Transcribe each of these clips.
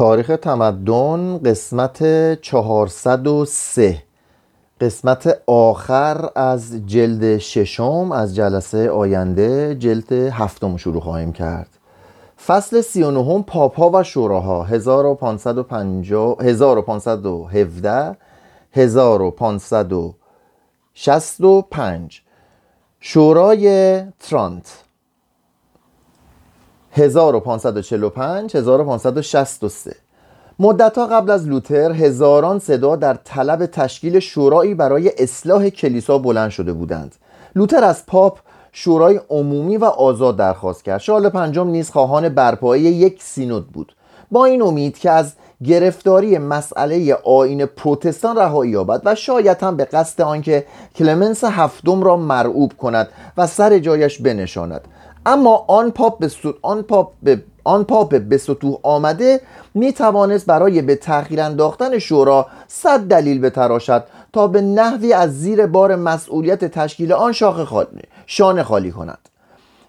تاریخ تمدن قسمت 403 قسمت آخر از جلد ششم از جلسه آینده جلد هفتم شروع خواهیم کرد. فصل 39 پاپا و شوراها 1550 1517 1565 شورای ترانت. 1545 1563 مدتها قبل از لوتر هزاران صدا در طلب تشکیل شورایی برای اصلاح کلیسا بلند شده بودند. لوتر از پاپ شورای عمومی و آزاد درخواست کرد. شارل پنجم نیز خواهان برپایی یک سینود بود. با این امید که از گرفتاری مسئله آین پروتستان رهایی یابد و شاید هم به قصد آنکه کلمنس هفتم را مرعوب کند و سر جایش بنشاند. اما آن پاپ به آن پاپ به آن پاپ به سطوح آمده می توانست برای به تأخیر انداختن شورا صد دلیل بتراشد تا به نحوی از زیر بار مسئولیت تشکیل آن شاخ خالی شانه خالی کند.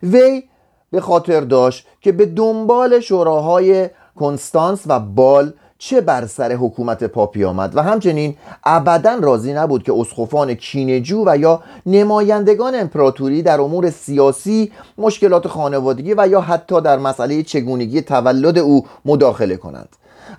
وی به خاطر داشت که به دنبال شوراهای کنستانس و بال چه بر سر حکومت پاپی آمد؟ و همچنین ابدا راضی نبود که اسخفان کینجو و یا نمایندگان امپراتوری در امور سیاسی مشکلات خانوادگی و یا حتی در مسئله چگونگی تولد او مداخله کنند.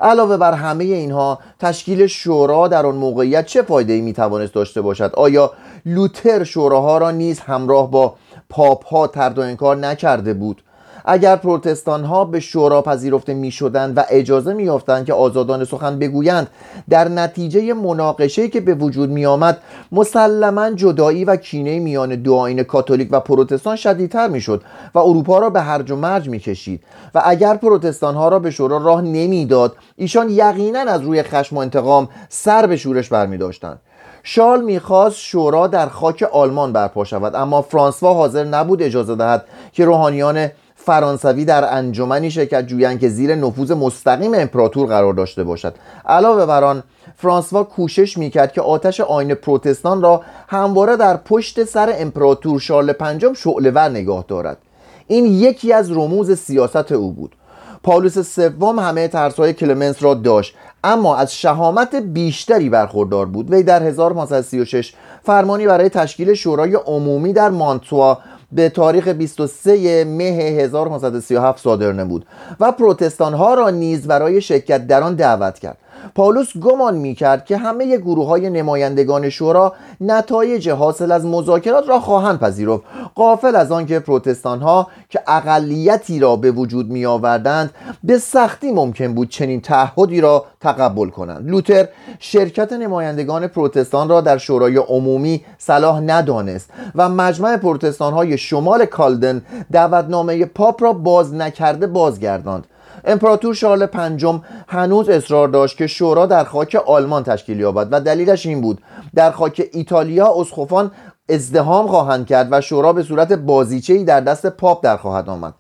علاوه بر همه اینها تشکیل شورا در آن موقعیت چه فایده ای می توانست داشته باشد؟ آیا لوتر شوراها را نیز همراه با پاپ ها ترد و انکار نکرده بود؟ اگر پروتستان ها به شورا پذیرفته می شدند و اجازه می یافتند که آزادان سخن بگویند در نتیجه مناقشه که به وجود می آمد مسلما جدایی و کینه میان دو آین کاتولیک و پروتستان شدیدتر می شد و اروپا را به هرج و مرج می کشید و اگر پروتستان ها را به شورا راه نمی‌داد ایشان یقینا از روی خشم و انتقام سر به شورش برمی داشتند شال می‌خواست شورا در خاک آلمان برپا شود اما فرانسوا حاضر نبود اجازه دهد که روحانیان فرانسوی در انجمنی شرکت جویند که زیر نفوذ مستقیم امپراتور قرار داشته باشد. علاوه بر آن فرانسوا کوشش می‌کرد که آتش آین پروتستان را همواره در پشت سر امپراتور شارل پنجم شعلهور نگاه دارد. این یکی از رموز سیاست او بود. پاولوس سوم همه ترسهای کلمنس را داشت اما از شهامت بیشتری برخوردار بود. وی در 1536 فرمانی برای تشکیل شورای عمومی در مانتوا به تاریخ 23 مه 1537 صادر نمود و پروتستان ها را نیز برای شرکت در آن دعوت کرد. پاولوس گمان می کرد که همه گروه های نمایندگان شورا نتایج حاصل از مذاکرات را خواهند پذیرفت. قافل از آنکه پروتستان ها که اقلیتی را به وجود می آوردند به سختی ممکن بود چنین تعهدی را تقبل کنند. لوتر شرکت نمایندگان پروتستان را در شورای عمومی صلاح ندانست و مجمع پروتستان های شمال کالدن دعوتنامه پاپ را باز نکرده بازگرداند. امپراتور شارل پنجم هنوز اصرار داشت که شورا در خاک آلمان تشکیل یابد و دلیلش این بود. در خاک ایتالیا اسخفان ازدهام خواهند کرد و شورا به صورت بازیچه‌ای در دست پاپ در خواهد آمد.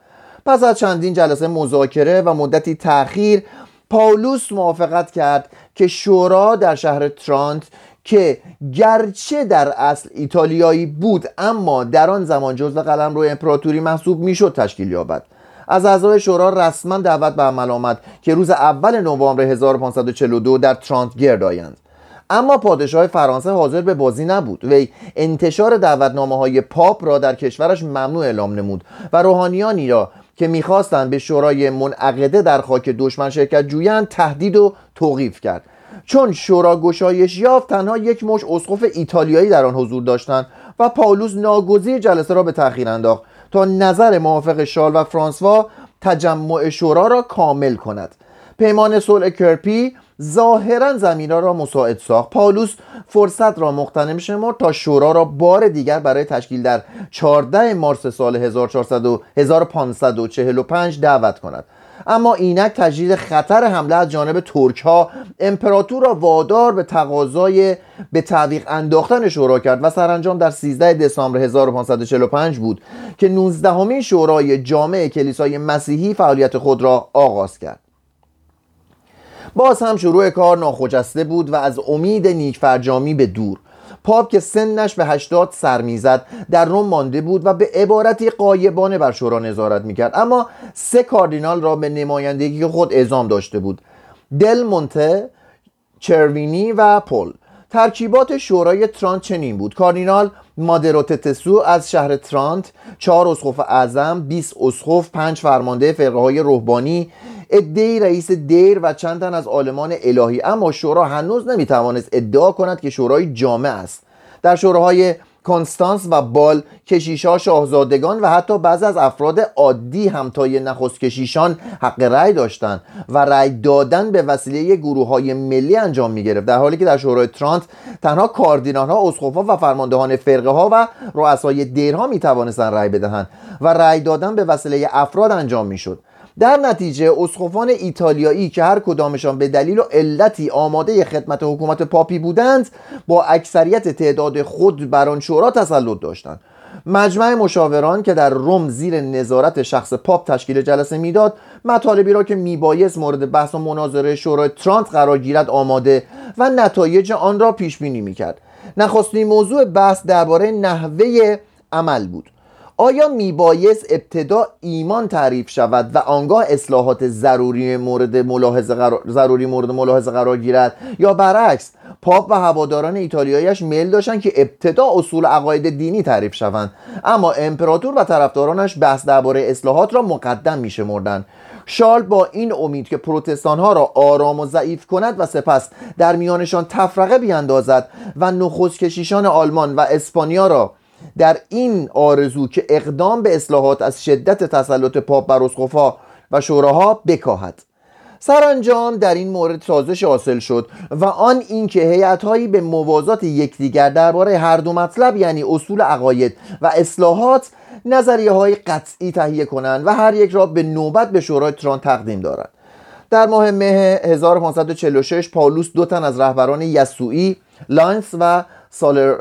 پس از چندین جلسه مذاکره و مدتی تأخیر پاولوس موافقت کرد که شورا در شهر ترانت که گرچه در اصل ایتالیایی بود اما در آن زمان جزو قلم روی امپراتوری محسوب می‌شد تشکیل یابد. از اعضای شورا رسما دعوت به عمل آمد که روز اول نوامبر 1542 در ترانت گرد آیند. اما پادشاه فرانسه حاضر به بازی نبود. وی انتشار دعوتنامه های پاپ را در کشورش ممنوع اعلام نمود و روحانیانی را که می‌خواستند به شورای منعقده در خاک دشمن شرکت جویند تهدید و توقیف کرد. چون شورا گشایش یافت تنها یک مش اسقف ایتالیایی در آن حضور داشتند و پاولوس ناگزیر جلسه را به تأخیر انداخت. تا نظر موافق شال و فرانسوا تجمع شورا را کامل کند. پیمان صلح کرپی ظاهرا زمینا را مساعد ساخت. پاولوس فرصت را مختنم شمرد تا شورا را بار دیگر برای تشکیل در 14 مارس سال 1545 دعوت کند. اما اینک تجدید خطر حمله از جانب ترک ها امپراتور را وادار به تقاضای به تعویق انداختن شورا کرد و سرانجام در 13 دسامبر 1545 بود که 19 شورای جامع کلیسای مسیحی فعالیت خود را آغاز کرد. باز هم شروع کار ناخجسته بود و از امید نیک فرجامی به دور. پاپ که سنش به هشتاد سر می‌زد در روم مانده بود و به عبارتی قایبانه بر شورا نظارت می‌کرد. اما سه کاردینال را به نمایندگی خود اعزام داشته بود. دل مونته چروینی و پل. ترکیبات شورای ترانت چنین بود. کاردینال مادروتتسو از شهر ترانت چهار اسقف اعظم 20 اسقف پنج فرمانده فرقه های روحانی ادهی رئیس دیر و چند تن از آلمان الهی. اما شورا هنوز نمی‌توانست ادعا کند که شورای جامع است. در شوراهای کنستانس و بال کشیشا شاهزادگان و حتی بعضی از افراد عادی همتای نخست کشیشان حق رأی داشتند و رأی دادن به وسیله گروه های ملی انجام می گرفت در حالی که در شورای ترانت تنها کاردینال ها و فرماندهان فرقه ها و رؤسای دیرها می توانستند رأی بدهند و رأی دادن به وسیله افراد انجام می شد در نتیجه اسقفان ایتالیایی که هر کدامشان به دلیل و علتی آماده خدمت حکومت پاپی بودند با اکثریت تعداد خود بر آن شورا تسلط داشتند. مجمع مشاوران که در روم زیر نظارت شخص پاپ تشکیل جلسه می‌داد مطالبی را که میبایست مورد بحث و مناظره شورای ترانت قرار گیرد آماده و نتایج آن را پیش بینی می‌کرد. نخستین موضوع بحث درباره نحوه عمل بود. آیا میبایست ابتدا ایمان تعریف شود و آنگاه اصلاحات ضروری مورد ملاحظه قرار, ضروری مورد ملاحظه قرار گیرد؟ یا برعکس پاپ و هواداران ایتالیایش میل داشتند که ابتدا اصول عقاید دینی تعریف شوند اما امپراتور و طرفدارانش بحث درباره اصلاحات را مقدم میشمردند. شارل با این امید که پروتستان ها را آرام و ضعیف کند و سپس در میانشان تفرقه بیاندازد و نخست کشیشان آلمان و اسپانیا را در این آرزو که اقدام به اصلاحات از شدت تسلط پاپ بر اسقفا و شوراها بکاهد. سرانجام در این مورد سازش حاصل شد و آن اینکه هیئت‌هایی به موازات یکدیگر درباره هر دو مطلب یعنی اصول عقاید و اصلاحات نظریه های قطعی تهیه کنند و هر یک را به نوبت به شورای ترانت تقدیم دارند. در ماه مه 1546 پاولوس دو تن از رهبران یسوعی لاینس و سالر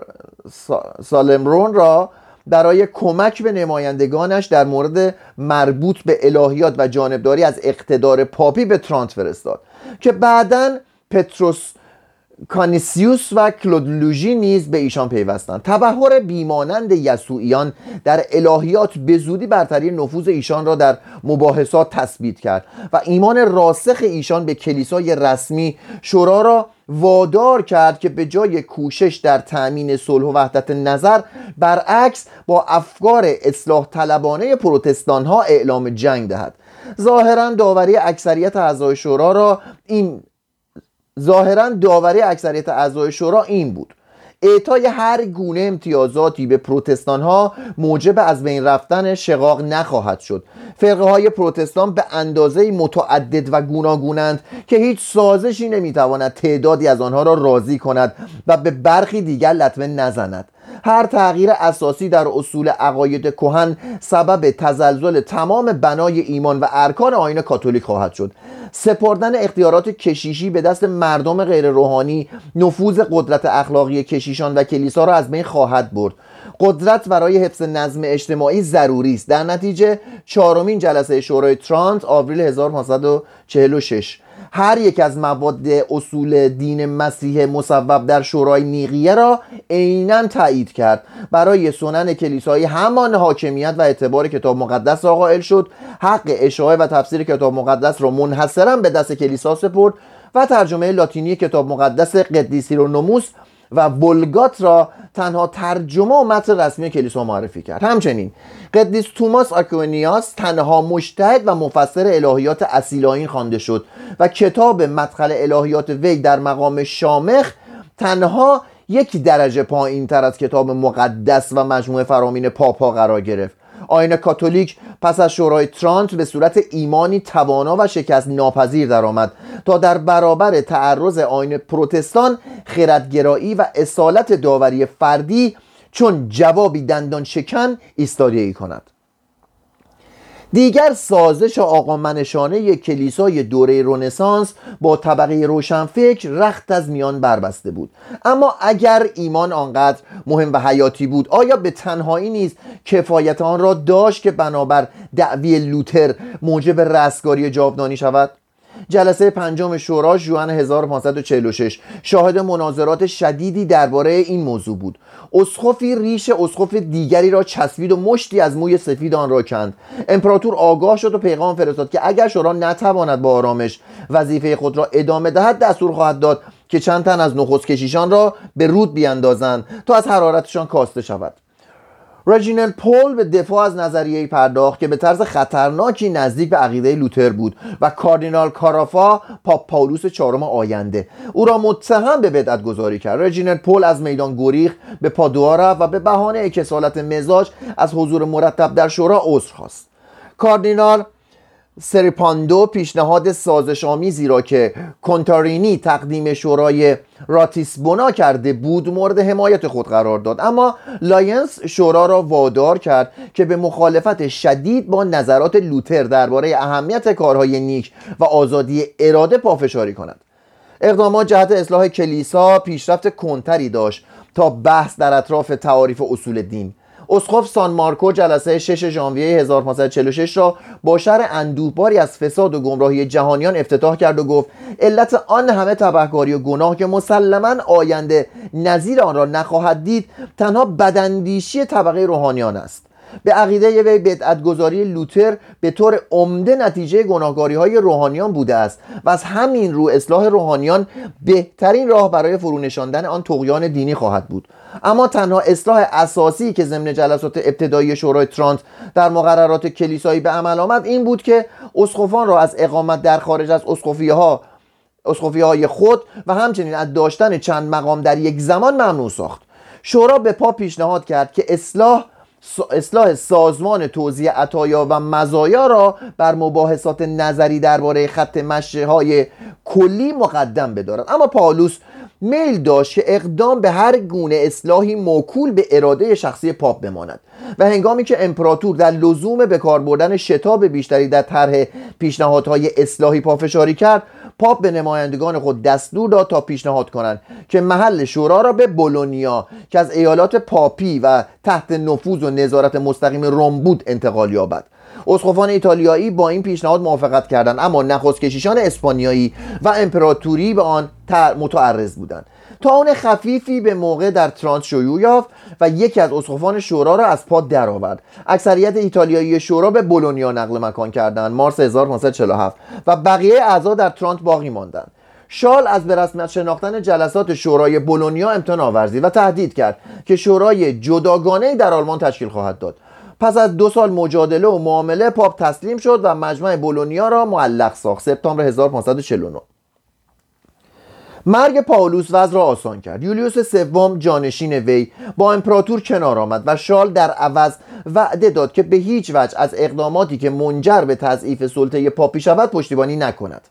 سالمرون را برای کمک به نمایندگانش در امور مربوط به الهیات و جانبداری از اقتدار پاپی به ترانت فرستاد که بعدا پتروس کانیسیوس و کلود لوژه نیز به ایشان پیوستند. تبحر بیمانند یسوعیان در الهیات به زودی برتری نفوذ ایشان را در مباحثات تثبیت کرد و ایمان راسخ ایشان به کلیسای رسمی شورا را وادار کرد که به جای کوشش در تأمین صلح و وحدت نظر برعکس با افکار اصلاح طلبانه پروتستان ها اعلام جنگ دهد. ظاهرا داوری اکثریت اعضای شورا را این ظاهرا داوری اکثریت اعضای شورا این بود. اعطای هر گونه امتیازاتی به پروتستان ها موجب از بین رفتن شقاق نخواهد شد. فرقه های پروتستان به اندازه متعدد و گوناگونند که هیچ سازشی نمی‌تواند تعدادی از آنها را راضی کند و به برخی دیگر لطمه نزند. هر تغییر اساسی در اصول عقاید کهن سبب تزلزل تمام بنای ایمان و ارکان آین کاتولیک خواهد شد. سپردن اختیارات کشیشی به دست مردم غیر روحانی نفوذ قدرت اخلاقی کشیشان و کلیسا را از بین خواهد برد. قدرت برای حفظ نظم اجتماعی ضروری است. در نتیجه چهارمین جلسه شورای ترانت آوریل 1546 هر یک از مواد اصول دین مسیح مصوب در شورای نیقیه را عینا تایید کرد. برای سنن کلیسایی همان حاکمیت و اعتبار کتاب مقدس را قائل شد. حق اشاعه و تفسیر کتاب مقدس را منحصرا به دست کلیسا سپرد و ترجمه لاتینی کتاب مقدس قدیسی رو نموس و ولگات را تنها ترجمه و متن رسمی کلیسا معرفی کرد. همچنین قدیس توماس آکوینیاس تنها مشتهد و مفسر الهیات اصیلاین خوانده شد و کتاب مدخل الهیات وی در مقام شامخ تنها یک درجه پایین تر از کتاب مقدس و مجموعه فرامین پاپا قرار گرفت. آین کاتولیک پس از شورای ترانت به صورت ایمانی توانا و شکست ناپذیر درآمد تا در برابر تعرض آین پروتستان خردگرایی و اصالت داوری فردی چون جوابی دندان شکن ایستادگی کند. دیگر سازش آقا منشانه کلیسای دوره رونسانس با طبقه روشنفکر رخت از میان بربسته بود. اما اگر ایمان آنقدر مهم و حیاتی بود آیا به تنهایی نیست کفایت آن را داشت که بنابر دعوی لوتر موجب رستگاری جاودانی شود؟ جلسه پنجم شورا ژوئن 1546 شاهد مناظرات شدیدی درباره این موضوع بود. اسقفی ریش اسقف دیگری را چسبید و مشتی از موی سفید آن را کند. امپراتور آگاه شد و پیغام فرستاد که اگر شورا نتواند با آرامش وظیفه خود را ادامه دهد دستور خواهد داد که چند تن از نخست کشیشان را به رود بیاندازند تا از حرارتشان کاسته شود. رجینل پول به دفاع از نظریه پرداخت که به طرز خطرناکی نزدیک به عقیده لوتر بود و کاردینال کارافا پاپ پاولوس چهارم آینده. او را متهم به بدعت گذاری کرد. رجینل پول از میدان گریخ به پادوا رفت و به بهانه کسالت مزاج از حضور مرتب در شورا عذر خواست. کاردینال سریپاندو پیشنهاد سازش آمیزی را که کنتارینی تقدیم شورای راتیسبونا کرده بود مورد حمایت خود قرار داد. اما لاینس شورا را وادار کرد که به مخالفت شدید با نظرات لوتر درباره اهمیت کارهای نیک و آزادی اراده پافشاری کند. اقدامات جهت اصلاح کلیسا پیشرفت کندتری داشت تا بحث در اطراف تعاریف اصول دین. اسقف سان مارکو جلسه 6 ژانویه 1546 را با شرح اندوهباری از فساد و گمراهی جهانیان افتتاح کرد و گفت علت آن همه تبهکاری و گناه که مسلما آینده نظیر آن را نخواهد دید تنها بداندیشی طبقه روحانیان است. به عقیده وی بدعتگذاری لوتر به طور عمده نتیجه گناهکاری های روحانیان بوده است و از همین رو اصلاح روحانیان بهترین راه برای فرونشاندن آن تقیان دینی خواهد بود. اما تنها اصلاح اساسی که ضمن جلسات ابتدایی شورای ترانت در مقررات کلیسایی به عمل آمد این بود که اسقفان را از اقامت در خارج از اسقفیه ها های خود و همچنین از داشتن چند مقام در یک زمان ممنوع ساخت. شورا به پا پیشنهاد کرد که اصلاح اصلاح سازمان توزیع عطایا و مزایا را بر مباحثات نظری درباره خط مشه های کلی مقدم بدارد اما پالوس میل داشت که اقدام به هر گونه اصلاحی موکول به اراده شخصی پاپ بماند و هنگامی که امپراتور در لزوم به کار بردن شتاب بیشتری در طرح پیشنهادهای اصلاحی پافشاری کرد پاپ به نمایندگان خود دستور داد تا پیشنهاد کنند که محل شورا را به بولونیا که از ایالات پاپی و تحت نفوذ و نظارت مستقیم روم بود انتقال یابد. اسقفان ایتالیایی با این پیشنهاد موافقت کردند اما نخست کشیشان اسپانیایی و امپراتوری به آن متعرض بودند. اون خفیفی به موقع در ترانس شیوع یافت و یکی از اسقفان شورا را از پا درآورد. اکثریت ایتالیایی شورا به بولونیا نقل مکان کردند مارس 1547 و بقیه اعضا در ترانت باقی ماندند. شال از به رسمیت شناختن جلسات شورای بولونیا امتناع ورزید و تهدید کرد که شورای جداگانه در آلمان تشکیل خواهد داد. پس از دو سال مجادله و معامله پاپ تسلیم شد و مجمع بولونیا را معلق ساخت. سپتامبر 1549 مرگ پاولوس وضع را آسان کرد. یولیوس سوم جانشین وی با امپراتور کنار آمد و شال در عوض وعده داد که به هیچ وجه از اقداماتی که منجر به تضعیف سلطه پاپی شود پشتیبانی نکند.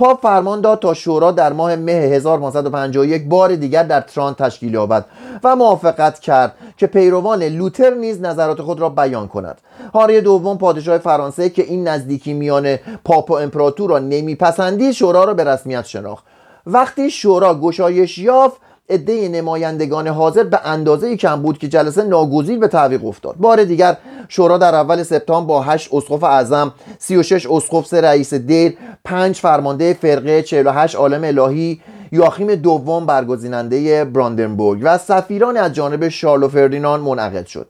پاپ فرمان داد تا شورا در ماه مه 1551 بار دیگر در تران تشکیل یابد و موافقت کرد که پیروان لوتر نیز نظرات خود را بیان کند. هاری دوم پادشاه فرانسه که این نزدیکی میان پاپ و امپراتور را نمیپسندید شورا را به رسمیت شناخت. وقتی شورا گشایش یافت عده نمایندگان حاضر به اندازه کم بود که جلسه ناگزیر به تعویق افتاد. بار دیگر شورا در اول سپتامبر با 8 اسقف اعظم 36 اسقف سه رئیس دیر 5 فرمانده فرقه 48 عالم الهی یاخیم دوم برگزیننده براندنبورگ و سفیران از جانب شارلو فردیناند منعقد شد.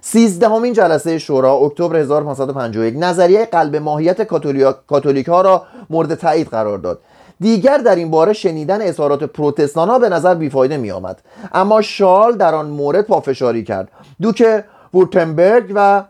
سیزدهمین جلسه شورا اکتبر 1551 نظریه قلب ماهیت کاتولیک ها را مورد تایید قرار داد. دیگر در این باره شنیدن اظهارات پروتستان ها به نظر بیفایده می آمد اما شال در آن مورد پافشاری کرد. دوک وورتنبرگ و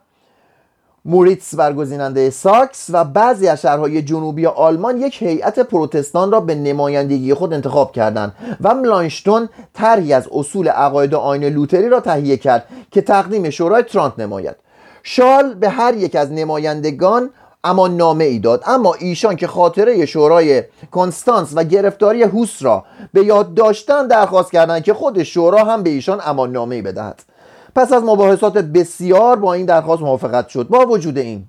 موریتس برگزیننده ساکس و بعضی از شهرهای جنوبی آلمان یک هیئت پروتستان را به نمایندگی خود انتخاب کردند و ملانشتون طرحی از اصول عقاید آین لوتری را تهیه کرد که تقدیم شورای ترانت نماید. شال به هر یک از نمایندگان اما نامه ای داد. اما ایشان که خاطره شورای کنستانس و گرفتاری هوس را به یاد داشتن درخواست کردند که خود شورا هم به ایشان اما نامه ای بدهد. پس از مباحثات بسیار با این درخواست موافقت شد. با وجود این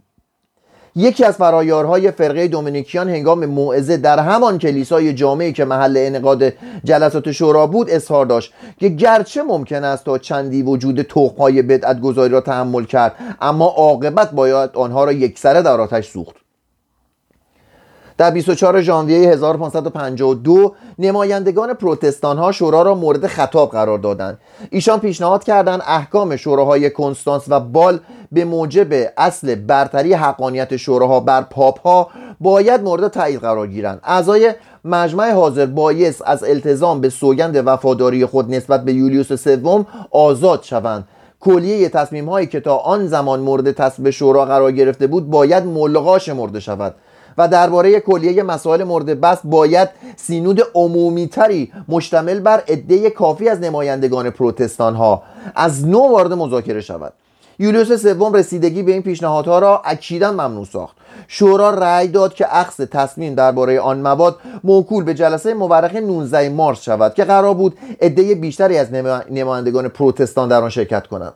یکی از فرایارهای فرقه دومینیکیان هنگام موعظه در همان کلیسای جامعی که محل انعقاد جلسات شورا بود اظهار داشت که گرچه ممکن است تا چندی وجود توقهای بدعت گذاری را تحمل کرد اما عاقبت باید آنها را یکسره در آتش سوخت. در 24 ژانویه 1552 نمایندگان پروتستان ها شورا را مورد خطاب قرار دادند. ایشان پیشنهاد کردند احکام شوراهای کنستانس و بال به موجب اصل برتری حقانیت شوراها بر پاپ ها باید مورد تایید قرار گیرند. اعضای مجمع حاضر بایست از التزام به سوگند وفاداری خود نسبت به یولیوس سوم آزاد شوند. کلیه تصمیم هایی که تا آن زمان مورد تصویب شورا قرار گرفته بود باید ملغا شمرده شود. و درباره کلیه مسائل مورد بحث باید سینود عمومی تری مشتمل بر عده کافی از نمایندگان پروتستان ها از نو وارد مذاکره شود. یولیوس سوم رسیدگی به این پیشنهادها را اکیدا ممنوع ساخت. شورا رأی داد که اخذ تصمیم درباره آن مواد موکول به جلسه مورخ 19 مارس شود که قرار بود عده بیشتری از نمایندگان پروتستان در آن شرکت کنند.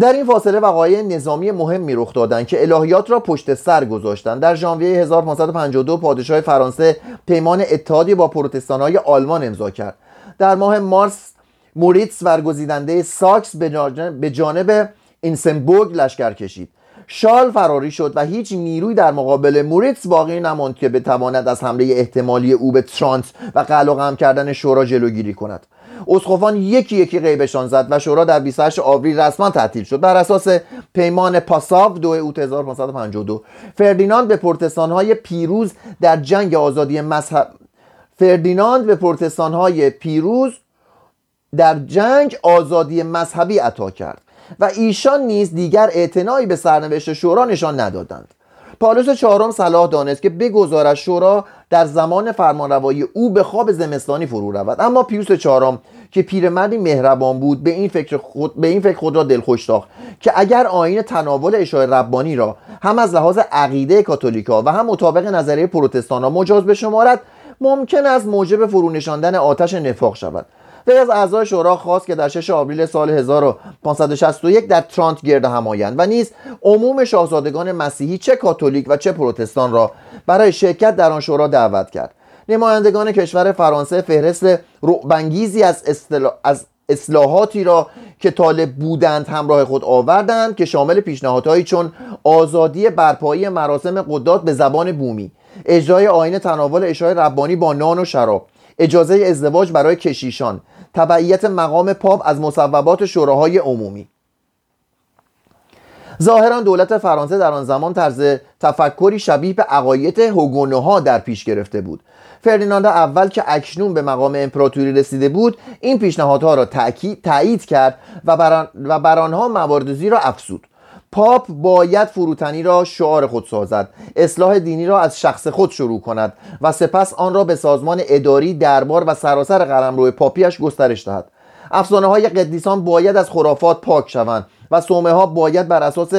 در این فاصله وقایع نظامی مهمی رخ دادند که الهیات را پشت سر گذاشتند در ژانویه 1552 پادشاه فرانسه پیمان اتحادی با پروتستانهای آلمان امضا کرد. در ماه مارس موریتس ورگزیدنده ساکس به جانب اینسنبورگ لشکر کشید. شال فراری شد و هیچ نیروی در مقابل موریتس باقی نماند که بتواند از حمله احتمالی او به ترانت و قلق کردن شورا جلوگیری کند. اسقفان یکی یکی غیبشان زد و شورا در 28 آوریل رسما تعطیل شد. بر اساس پیمان پاساو دو اوت 1552 فردیناند به پروتستانهای پیروز در جنگ آزادی مذهب فردیناند به پروتستانهای پیروز در جنگ آزادی مذهبی عطا کرد و ایشان نیز دیگر اعتنایی به سرنوشت شورا نشان ندادند. پالوس چهارم صلاح دانست که بگذارد شورا در زمان فرمانروایی او به خواب زمستانی فرو رود. اما پیوس چهارم که پیرمردی مهربان بود به این فکر خود به این فکر خود را دلخوش ساخت که اگر آین تناول اشای ربانی را هم از لحاظ عقیده کاتولیکا و هم مطابق نظریه پروتستان مجاز بشمارد ممکن است موجب فرونشاندن آتش نفاق شود. وی از اعضای شورا خواست که در 6 آوریل سال 1561 در ترانت گرد هم آیند و نیز عموم شاهزادگان مسیحی چه کاتولیک و چه پروتستان را برای شرکت در آن شورا دعوت کرد. نمایندگان کشور فرانسه فهرست رعبانگیزی از, از اصلاحاتی را که طالب بودند همراه خود آوردند که شامل پیشنهادهایی چون آزادی برپایی مراسم قدات به زبان بومی اجرای آین تناول اشای ربانی با نان و شراب اجازه ازدواج برای کشیشان. تبعیت مقام پاپ از مصوبات شوراهای عمومی. ظاهرا دولت فرانسه در آن زمان طرز تفکری شبیه به عقاید هوگونوها در پیش گرفته بود. فردیناند اول که اکنون به مقام امپراتوری رسیده بود این پیشنهادها را تایید کرد و بر, آنها موارد را افزود. پاپ باید فروتنی را شعار خود سازد اصلاح دینی را از شخص خود شروع کند و سپس آن را به سازمان اداری دربار و سراسر قلمرو پاپیش گسترش دهد. افسانه های قدیسان باید از خرافات پاک شوند و سومه ها باید بر اساس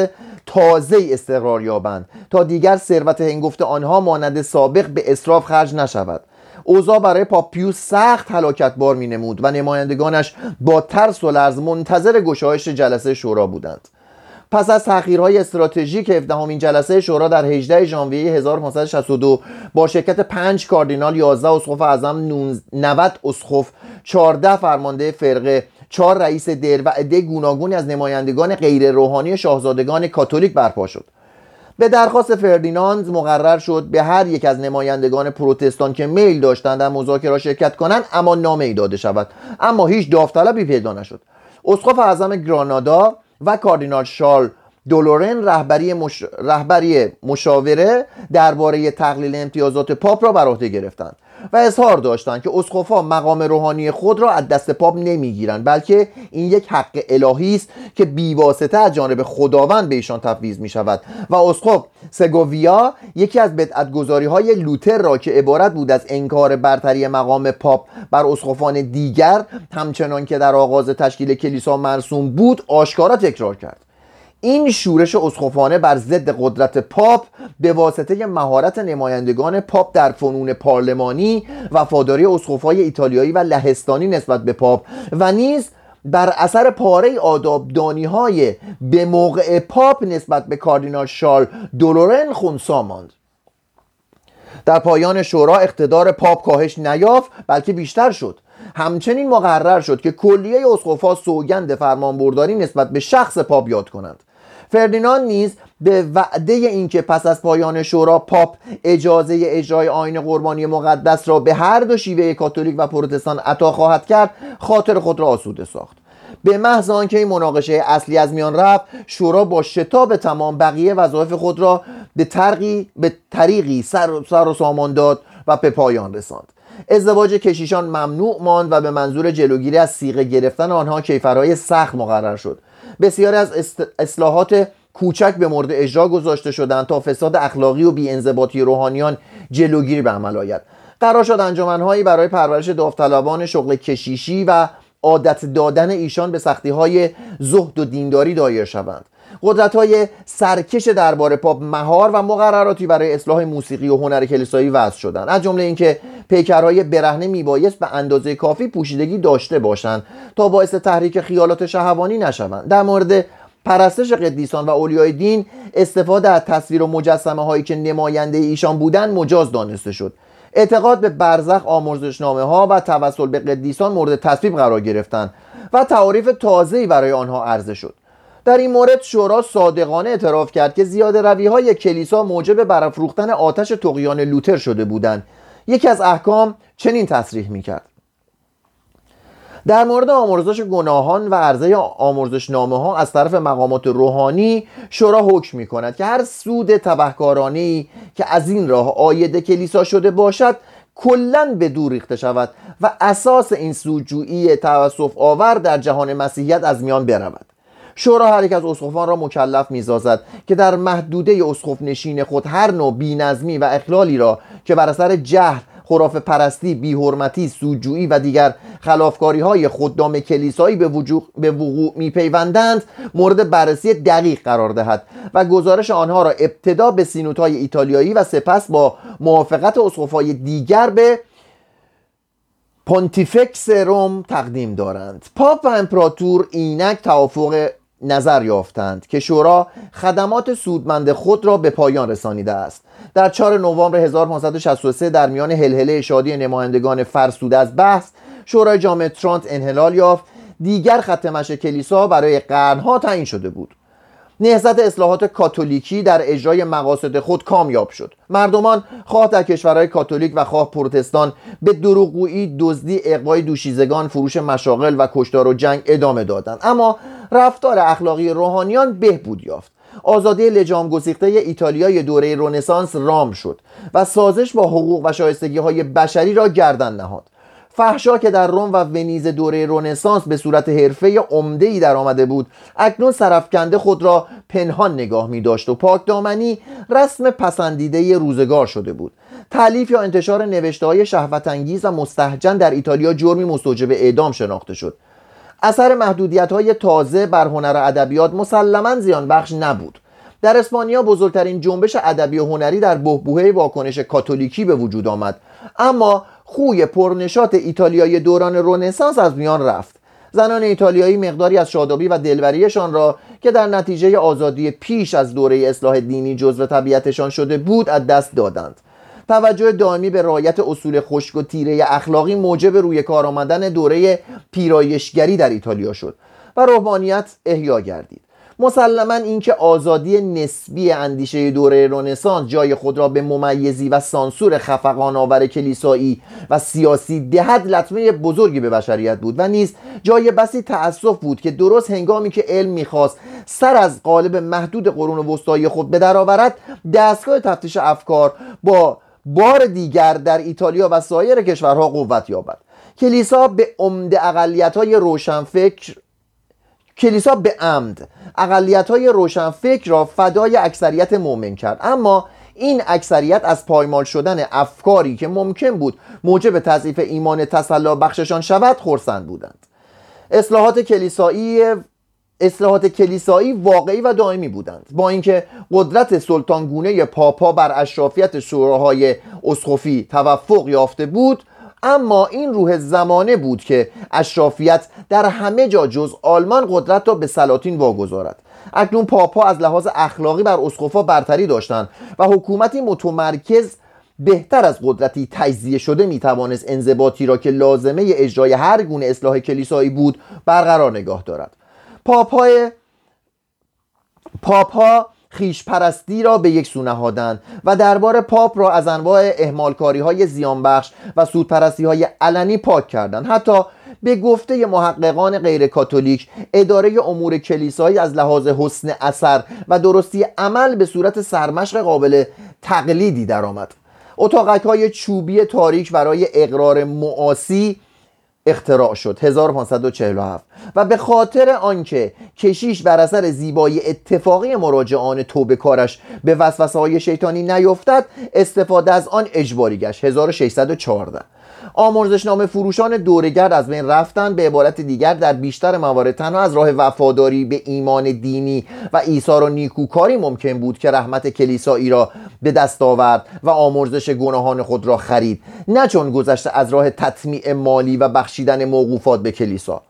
تازه استقرار یابند تا دیگر ثروت هنگفت آنها مانند سابق به اصراف خرج نشود. اوضاع برای پاپیوس سخت هلاکت بار می نمود و نمایندگانش با ترس و لرز منتظر گشایش جلسه شورا بودند. پس از تغییرهای استراتژیک 17 جلسه شورا در 18 ژانویه 1562 با شرکت 5 کاردینال 11 اسقف اعظم 90 اسقف 14 فرمانده فرقه 4 رئیس در و عده گوناگونی از نمایندگان غیر روحانی شاهزادگان کاتولیک برپا شد. به درخواست فردیناند مقرر شد به هر یک از نمایندگان پروتستان که میل داشتند در مذاکره شرکت کنند اما نامه ای داده شود. اما هیچ داوطلبی پیدا نشد. اسقف اعظم گرانادا و کاردینال شارل دولورن رهبری, مش... رهبری مشاوره درباره تقلیل امتیازات پاپ را بر عهده گرفتند. و اظهار داشتند که اسقف‌ها مقام روحانی خود را از دست پاپ نمی‌گیرند بلکه این یک حق الهی است که بیواسطه از جانب خداوند به ایشان تفویض می شود و اسقف سگوویا یکی از بدعتگذاری های لوتر را که عبارت بود از انکار برتری مقام پاپ بر اسقفان دیگر همچنان که در آغاز تشکیل کلیسا مرسوم بود آشکارا تکرار کرد. این شورش اسقفانه بر ضد قدرت پاپ به واسطه مهارت نمایندگان پاپ در فنون پارلمانی وفاداری اسقفای ایتالیایی و لهستانی نسبت به پاپ و نیز بر اثر پاره‌ای آدابدانی های به موقع پاپ نسبت به کاردینال شارل دولورن خونسا ماند. در پایان شورا اقتدار پاپ کاهش نیافت بلکه بیشتر شد. همچنین مقرر شد که کلیه اسقفا سوگند فرمانبرداری نسبت به شخص پاپ یاد کنند. فردیناند نیز به وعده اینکه پس از پایان شورا پاپ اجازه اجرای آین قربانی مقدس را به هر دو شیوه کاتولیک و پروتستان عطا خواهد کرد خاطر خود را آسوده ساخت. به محض آنکه این مناقشه اصلی از میان رفت شورا با شتاب تمام بقیه وظایف خود را به طریقی به طریقی سر, سر و سامان داد و به پایان رساند. ازدواج کشیشان ممنوع ماند و به منظور جلوگیری از سیغه گرفتن آنها کیفرهای سخت مقرر شد. بسیاری از اصلاحات کوچک به مورد اجرا گذاشته شدند تا فساد اخلاقی و بیانضباطی روحانیان جلوگیری به عمل آید. قرار شد انجمنهایی برای پرورش داوطلبان شغل کشیشی و عادت دادن ایشان به سختی های زهد و دینداری دایر شوند. قدرت های سرکش دربار پاپ مهار و مقرراتی برای اصلاح موسیقی و هنر کلیسایی وضع شدند از جمله اینکه پیکرهای برهنه میبایست به اندازه کافی پوشیدگی داشته باشند تا باعث تحریک خیالات شهوانی نشوند. در مورد پرستش قدیسان و اولیای دین استفاده از تصویر و مجسمه هایی که نماینده ایشان بودند مجاز دانسته شد. اعتقاد به برزخ آمرزشنامه ها و توسل به قدیسان مورد تصویب قرار گرفتند و تعاریف تازه‌ای برای آنها عرضه شد. در این مورد شورا صادقانه اعتراف کرد که زیاده روی های کلیسا موجب برافروختن آتش تقیان لوتر شده بودند. یکی از احکام چنین تصریح می‌کرد. در مورد آمرزش گناهان و عرضه آمرزش نامه ها از طرف مقامات روحانی شورا حکم می کند که هر سود تبهکارانی که از این راه آید کلیسا شده باشد کلا به دور ریخته شود و اساس این سودجویی توسف آور در جهان مسیحیت از میان برود. شورا هر یک از اسقفان را مکلف می‌سازد که در محدوده اسقف نشین خود هر نوع بینظمی و اخلالی را که بر اثر جهل خرافه پرستی، بیحرمتی، سودجویی و دیگر خلافکاری های خدام کلیسایی به, به وقوع میپیوندند مورد بررسی دقیق قرار دهد و گزارش آنها را ابتدا به سینودهای ایتالیایی و سپس با موافقت اسقفای دیگر به پونتیفکس روم تقدیم دارند. پاپ و امپراتور اینک توافق نظر یافتند که شورا خدمات سودمند خود را به پایان رسانیده است. در 4 نوامبر 1563 در میان هلهله شادی نمایندگان فرسوده از بحث شورای جامع ترانت انحلال یافت. دیگر خط مش کلیسا برای قرنها تعیین شده بود. نهضت اصلاحات کاتولیکی در اجرای مقاصد خود کامیاب شد. مردمان خواه در کشورهای کاتولیک و خواه پروتستان به دروغگویی دزدی اقوای دوشیزگان فروش مشاغل و کشتار و جنگ ادامه دادند. اما رفتار اخلاقی روحانیان بهبود یافت. آزادی لجام گسیخته ایتالیای دوره رونسانس رام شد و سازش با حقوق و شایستگی های بشری را گردن نهاد. فحشا که در روم و ونیز دوره رونسانس به صورت حرفه عمده ای در آمده بود اکنون سرفکنده خود را پنهان نگاه می داشت و پاکدامنی رسم پسندیده روزگار شده بود. تعلیف یا انتشار نوشته های شهوتانگیز و مستهجن در ایتالیا جرمی مستوجب اعدام شناخته شد. اثر محدودیت های تازه بر هنر ادبیات مسلما زیان بخش نبود. در اسپانیا بزرگترین جنبش ادبی و هنری در بهبوهه واکنش کاتولیکی به وجود آمد. اما خوی پرنشات ایتالیایی دوران رونسانس از میان رفت. زنان ایتالیایی مقداری از شادابی و دلبریشان را که در نتیجه آزادی پیش از دوره اصلاح دینی جزو طبیعتشان شده بود از دست دادند. توجه دائمی به رایت اصول خشک و تیره اخلاقی موجب روی کار آمدن دوره پیرایشگری در ایتالیا شد و روحانیت احیا گردید. مسلما اینکه آزادی نسبی اندیشه دوره رنسانس جای خود را به ممیزی و سانسور خفقان آور کلیسایی و سیاسی دهد لطمه بزرگی به بشریت بود و نیز جای بسی تأسف بود که درست هنگامی که علم می‌خواست سر از قالب محدود قرون وسطایی خود به درآورد دستگاه تفتیش افکار با بار دیگر در ایتالیا و سایر کشورها قوت یابد. کلیسا به عمده اقلیت های روشنفکر کلیسا به عمد. اقلیت های روشنفکر را فدای اکثریت مؤمن کرد. اما این اکثریت از پایمال شدن افکاری که ممکن بود موجب تضعیف ایمان تسلا بخششان شود خورسند بودند. اصلاحات کلیسایی اصلاحات کلیسایی واقعی و دائمی بودند. با اینکه قدرت سلطانگونه پاپا بر اشرافیت شوراهای اسقفی توفق یافته بود اما این روح زمانه بود که اشرافیت در همه جا جز آلمان قدرت را به سلاطین واگذارد. اکنون پاپا از لحاظ اخلاقی بر اسقفا برتری داشتند و حکومتی متمرکز بهتر از قدرتی تجزیه شده می‌توانست انضباطی را که لازمه اجرای هر گونه اصلاح کلیسایی بود برقرار نگاه دارد. پاپای پاپا خیش پرستی را به یک سو نهادند و دربار پاپ را از انواع اهمالکاری های زیانبخش و سودپرستی های علنی پاک کردند. حتی به گفته محققان غیر کاتولیک اداره امور کلیسایی از لحاظ حسن اثر و درستی عمل به صورت سرمشق قابل تقلیدی درآمد. اتاقک های چوبی تاریک برای اقرار معاصی اختراع شد 1547 و به خاطر آنکه کشیش بر اثر زیبایی اتفاقی مراجعان توبه کارش به وسوسه های شیطانی نیفتد استفاده از آن اجباری گشت 1614 آمرزشنامه فروشان دورگرد از بین رفتن به عبارت دیگر در بیشتر موارد تنها از راه وفاداری به ایمان دینی و ایثار و نیکوکاری ممکن بود که رحمت کلیسایی را به دست آورد و آمرزش گناهان خود را خرید نه چون گذشته از راه تطمیع مالی و بخشیدن موقوفات به کلیسا.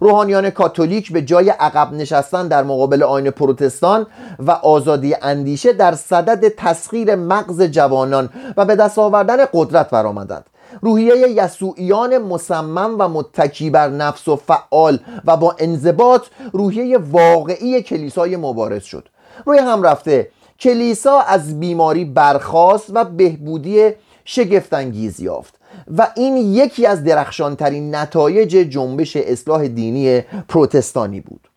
روحانیان کاتولیک به جای عقب نشستن در مقابل آین پروتستان و آزادی اندیشه در صدد تسخیر مغز جوانان و به دست آوردن قدرت برآمدند. روحیه یسوعیان مصمم و متکی بر نفس و فعال و با انضباط روحیه واقعی کلیسای مبارز شد. روی هم رفته کلیسا از بیماری برخاست و بهبودی شگفتانگیز یافت و این یکی از درخشانترین نتایج جنبش اصلاح دینی پروتستانی بود.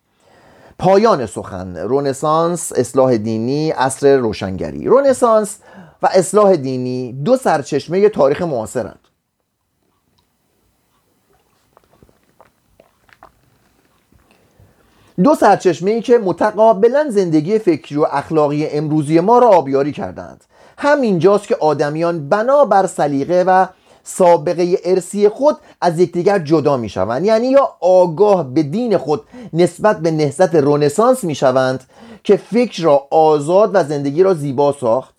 پایان سخن رونسانس اصلاح دینی عصر روشنگری. رونسانس و اصلاح دینی دو سرچشمه تاریخ معاصرند. دو سرچشمه ای که متقابلا زندگی فکری و اخلاقی امروزی ما را آبیاری کردند. همینجاست که آدمیان بنا بر سلیقه و سابقه ارسی خود از یکدیگر جدا می شوند. یعنی یا آگاه به دین خود نسبت به نهضت رونسانس می شوند که فکر را آزاد و زندگی را زیبا ساخت.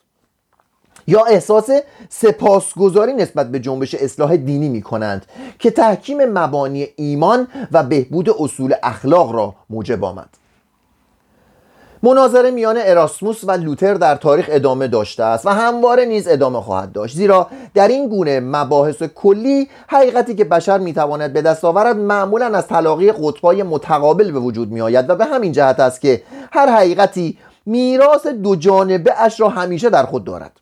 یا احساس سپاسگزاری نسبت به جنبش اصلاح دینی می کنند که تحکیم مبانی ایمان و بهبود اصول اخلاق را موجب آمد. مناظره میان اراسموس و لوتر در تاریخ ادامه داشته است و همواره نیز ادامه خواهد داشت زیرا در این گونه مباحث کلی حقیقتی که بشر می‌تواند به دست آورد معمولا از تلاقی قطبای متقابل به وجود می آید و به همین جهت است که هر حقیقتی میراث دو جانبه اش را همیشه در خود دارد.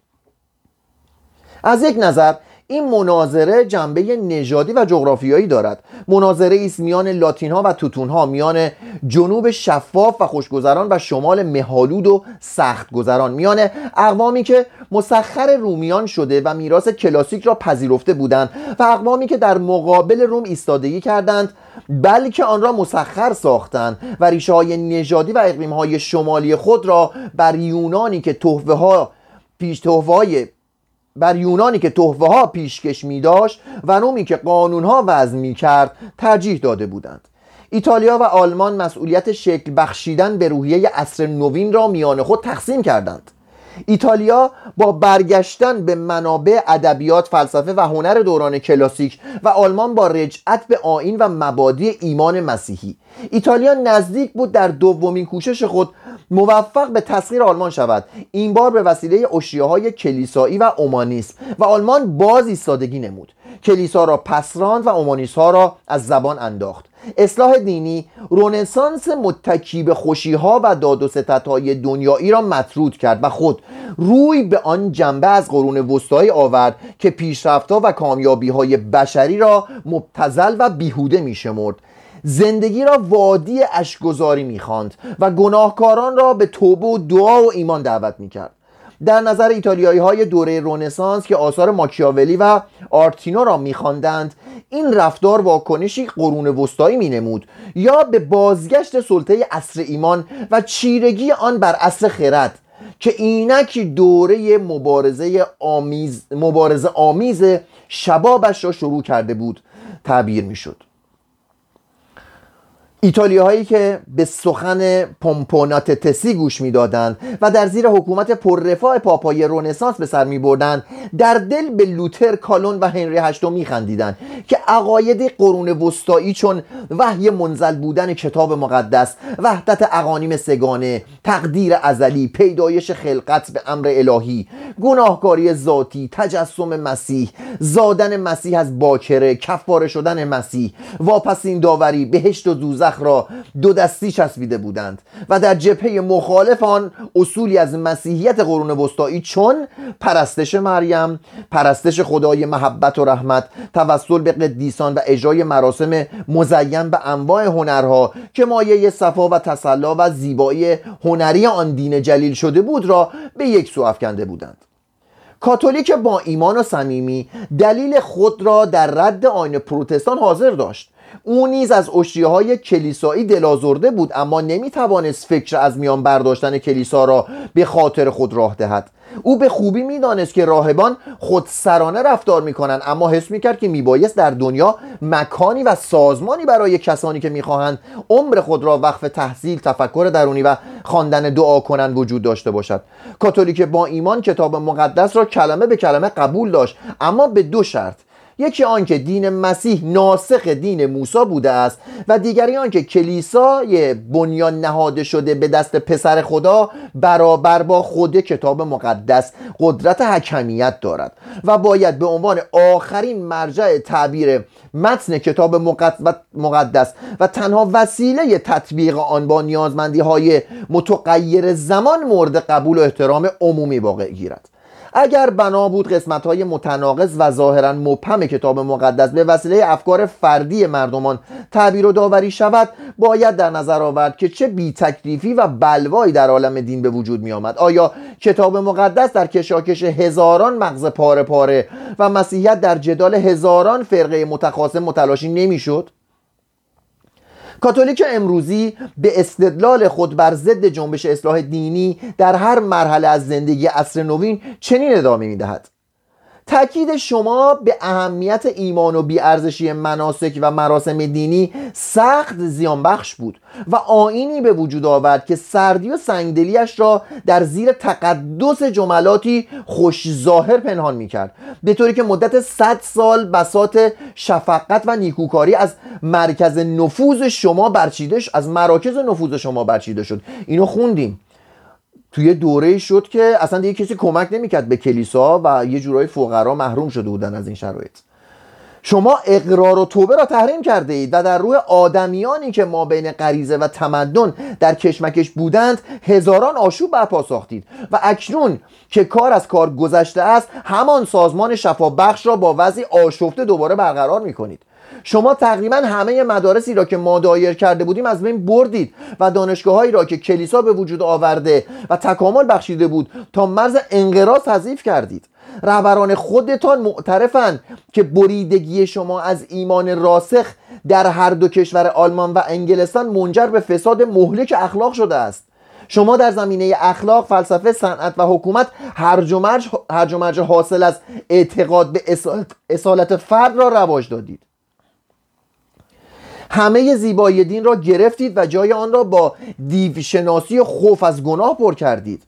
از یک نظر این مناظره جنبه نژادی و جغرافیایی دارد. مناظره است میان لاتین ها و توتون ها میان جنوب شفاف و خوشگذران و شمال مهالود و سخت گذران میان اقوامی که مسخر رومیان شده و میراث کلاسیک را پذیرفته بودند و اقوامی که در مقابل روم ایستادگی کردند بلکه آن را مسخر ساختند و ریشه های نژادی و اقلیم های شمالی خود را بر یونانی که تحفه ها پیش تحفه بر یونانی که تحفه ها پیشکش می داشت و رومی که قانون ها وضع می کرد ترجیح داده بودند. ایتالیا و آلمان مسئولیت شکل بخشیدن به روحیه عصر نوین را میان خود تقسیم کردند. ایتالیا با برگشتن به منابع ادبیات فلسفه و هنر دوران کلاسیک و آلمان با رجعت به آین و مبادی ایمان مسیحی. ایتالیا نزدیک بود در دومین کوشش خود موفق به تسخیر آلمان شود. این بار به وسیله اشیه های کلیسایی و اومانیسم. و آلمان باز ایستادگی نمود. کلیسا را پسراند و اومانیسم ها را از زبان انداخت. اصلاح دینی رونسانس متکی به خوشی ها و داد و های دنیایی را مطرود کرد و خود روی به آن جنبه از قرون وسطایی آورد که پیشرفتها و کامیابی های بشری را مبتزل و بیهوده می شمرد زندگی را وادی اشکگذاری می‌خواند و گناهکاران را به توبه و دعا و ایمان دعوت می‌کرد. در نظر ایتالیایی های دوره رونسانس که آثار ماکیاولی و آرتینو را میخواندند این رفتار واکنشی قرون وسطایی مینمود. یا به بازگشت سلطه اصر ایمان و چیرگی آن بر اصر خرد که اینک دوره مبارزه آمیز, مبارزه آمیز شبابش را شروع کرده بود تعبیر می‌شد. ایتالیا هایی که به سخن پومپونات تسی گوش می‌دادند و در زیر حکومت پررفاه پاپای رونسانس به سر می بردند در دل به لوتر کالون و هنری هشتم می خندیدند که عقاید قرون وسطایی چون وحی منزل بودن کتاب مقدس وحدت اقانیم سگانه تقدیر ازلی پیدایش خلقت به امر الهی گناهکاری ذاتی تجسم مسیح زادن مسیح از باکره کفاره شدن مسیح واپسین داوری بهشت و دوزخ را دو دستی چسبیده بودند و در جبهه مخالف آن اصولی از مسیحیت قرون وسطایی چون پرستش مریم پرستش خدای محبت و رحمت توسل به قدیسان و اجرای مراسم مزین به انواع هنرها که مایه صفا و تسلا و زیبایی هنری آن دین جلیل شده بود را به یک سو افکنده بودند. کاتولیک با ایمان و صمیمی دلیل خود را در رد آین پروتستان حاضر داشت. او نیز از اشیه های کلیسایی دلازرده بود اما نمی‌توانست فکر از میان برداشتن کلیسا را به خاطر خود راه دهد. او به خوبی می‌دانست که راهبان خودسرانه رفتار می‌کنند اما حس می‌کرد که میبایست در دنیا مکانی و سازمانی برای کسانی که می‌خواهند عمر خود را وقف تحصیل تفکر درونی و خواندن دعا کنند وجود داشته باشد. کاتولیک با ایمان کتاب مقدس را کلمه به کلمه قبول داشت اما به دو شرط. یکی آنکه دین مسیح ناسخ دین موسی بوده است و دیگری آنکه کلیسای بنیان نهاده شده به دست پسر خدا برابر با خود کتاب مقدس قدرت حکمیت دارد و باید به عنوان آخرین مرجع تعبیر متن کتاب مقدس و تنها وسیله تطبیق آن با نیازمندی های متغیر زمان مورد قبول و احترام عمومی واقع گیرد. اگر بنا بود قسمت های متناقض و ظاهرا مبهم کتاب مقدس به وسیله افکار فردی مردمان تعبیر و داوری شود باید در نظر آورد که چه بی تکلیفی و بلوایی در عالم دین به وجود می آمد آیا کتاب مقدس در کشاکش هزاران مغز پاره پاره و مسیحیت در جدال هزاران فرقه متخاصم متلاشی نمی‌شد؟ کاتولیک امروزی به استدلال خود بر ضد جنبش اصلاح دینی در هر مرحله از زندگی عصر نوین چنین ادامه می‌دهد. تاکید شما به اهمیت ایمان و بیارزشی مناسک و مراسم دینی سخت زیانبخش بود و آینی به وجود آورد که سردی و سنگدلیش را در زیر تقدس جملاتی خوش ظاهر پنهان می کرد به طوری که مدت 100 سال بسات شفقت و نیکوکاری از مرکز نفوذ شما برچیده از مراکز نفوذ شما برچیده شد. اینو خوندیم. توی دوره شد که اصلا دیگه کسی کمک نمی‌کرد به کلیسا و یه جورای فقرا محروم شده بودن از این شرایط. شما اقرار و توبه را تحریم کرده اید و در روح آدمیانی که ما بین غریزه و تمدن در کشمکش بودند هزاران آشوب برپا ساختید و اکنون که کار از کار گذشته است همان سازمان شفا بخش را با وضعی آشفته دوباره برقرار می کنید شما تقریبا همه مدارسی را که ما دایر کرده بودیم از بین بردید و دانشگاههایی را که کلیسا به وجود آورده و تکامل بخشیده بود تا مرز انقراض تضعیف کردید. رهبران خودتان معترفند که بریدگی شما از ایمان راسخ در هر دو کشور آلمان و انگلستان منجر به فساد مهلک اخلاق شده است. شما در زمینه اخلاق فلسفه صنعت و حکومت هرج و مرج حاصل از اعتقاد به اصالت فرد را رواج دادید. همه زیبایی دین را گرفتید و جای آن را با دیوشناسی خوف از گناه پر کردید.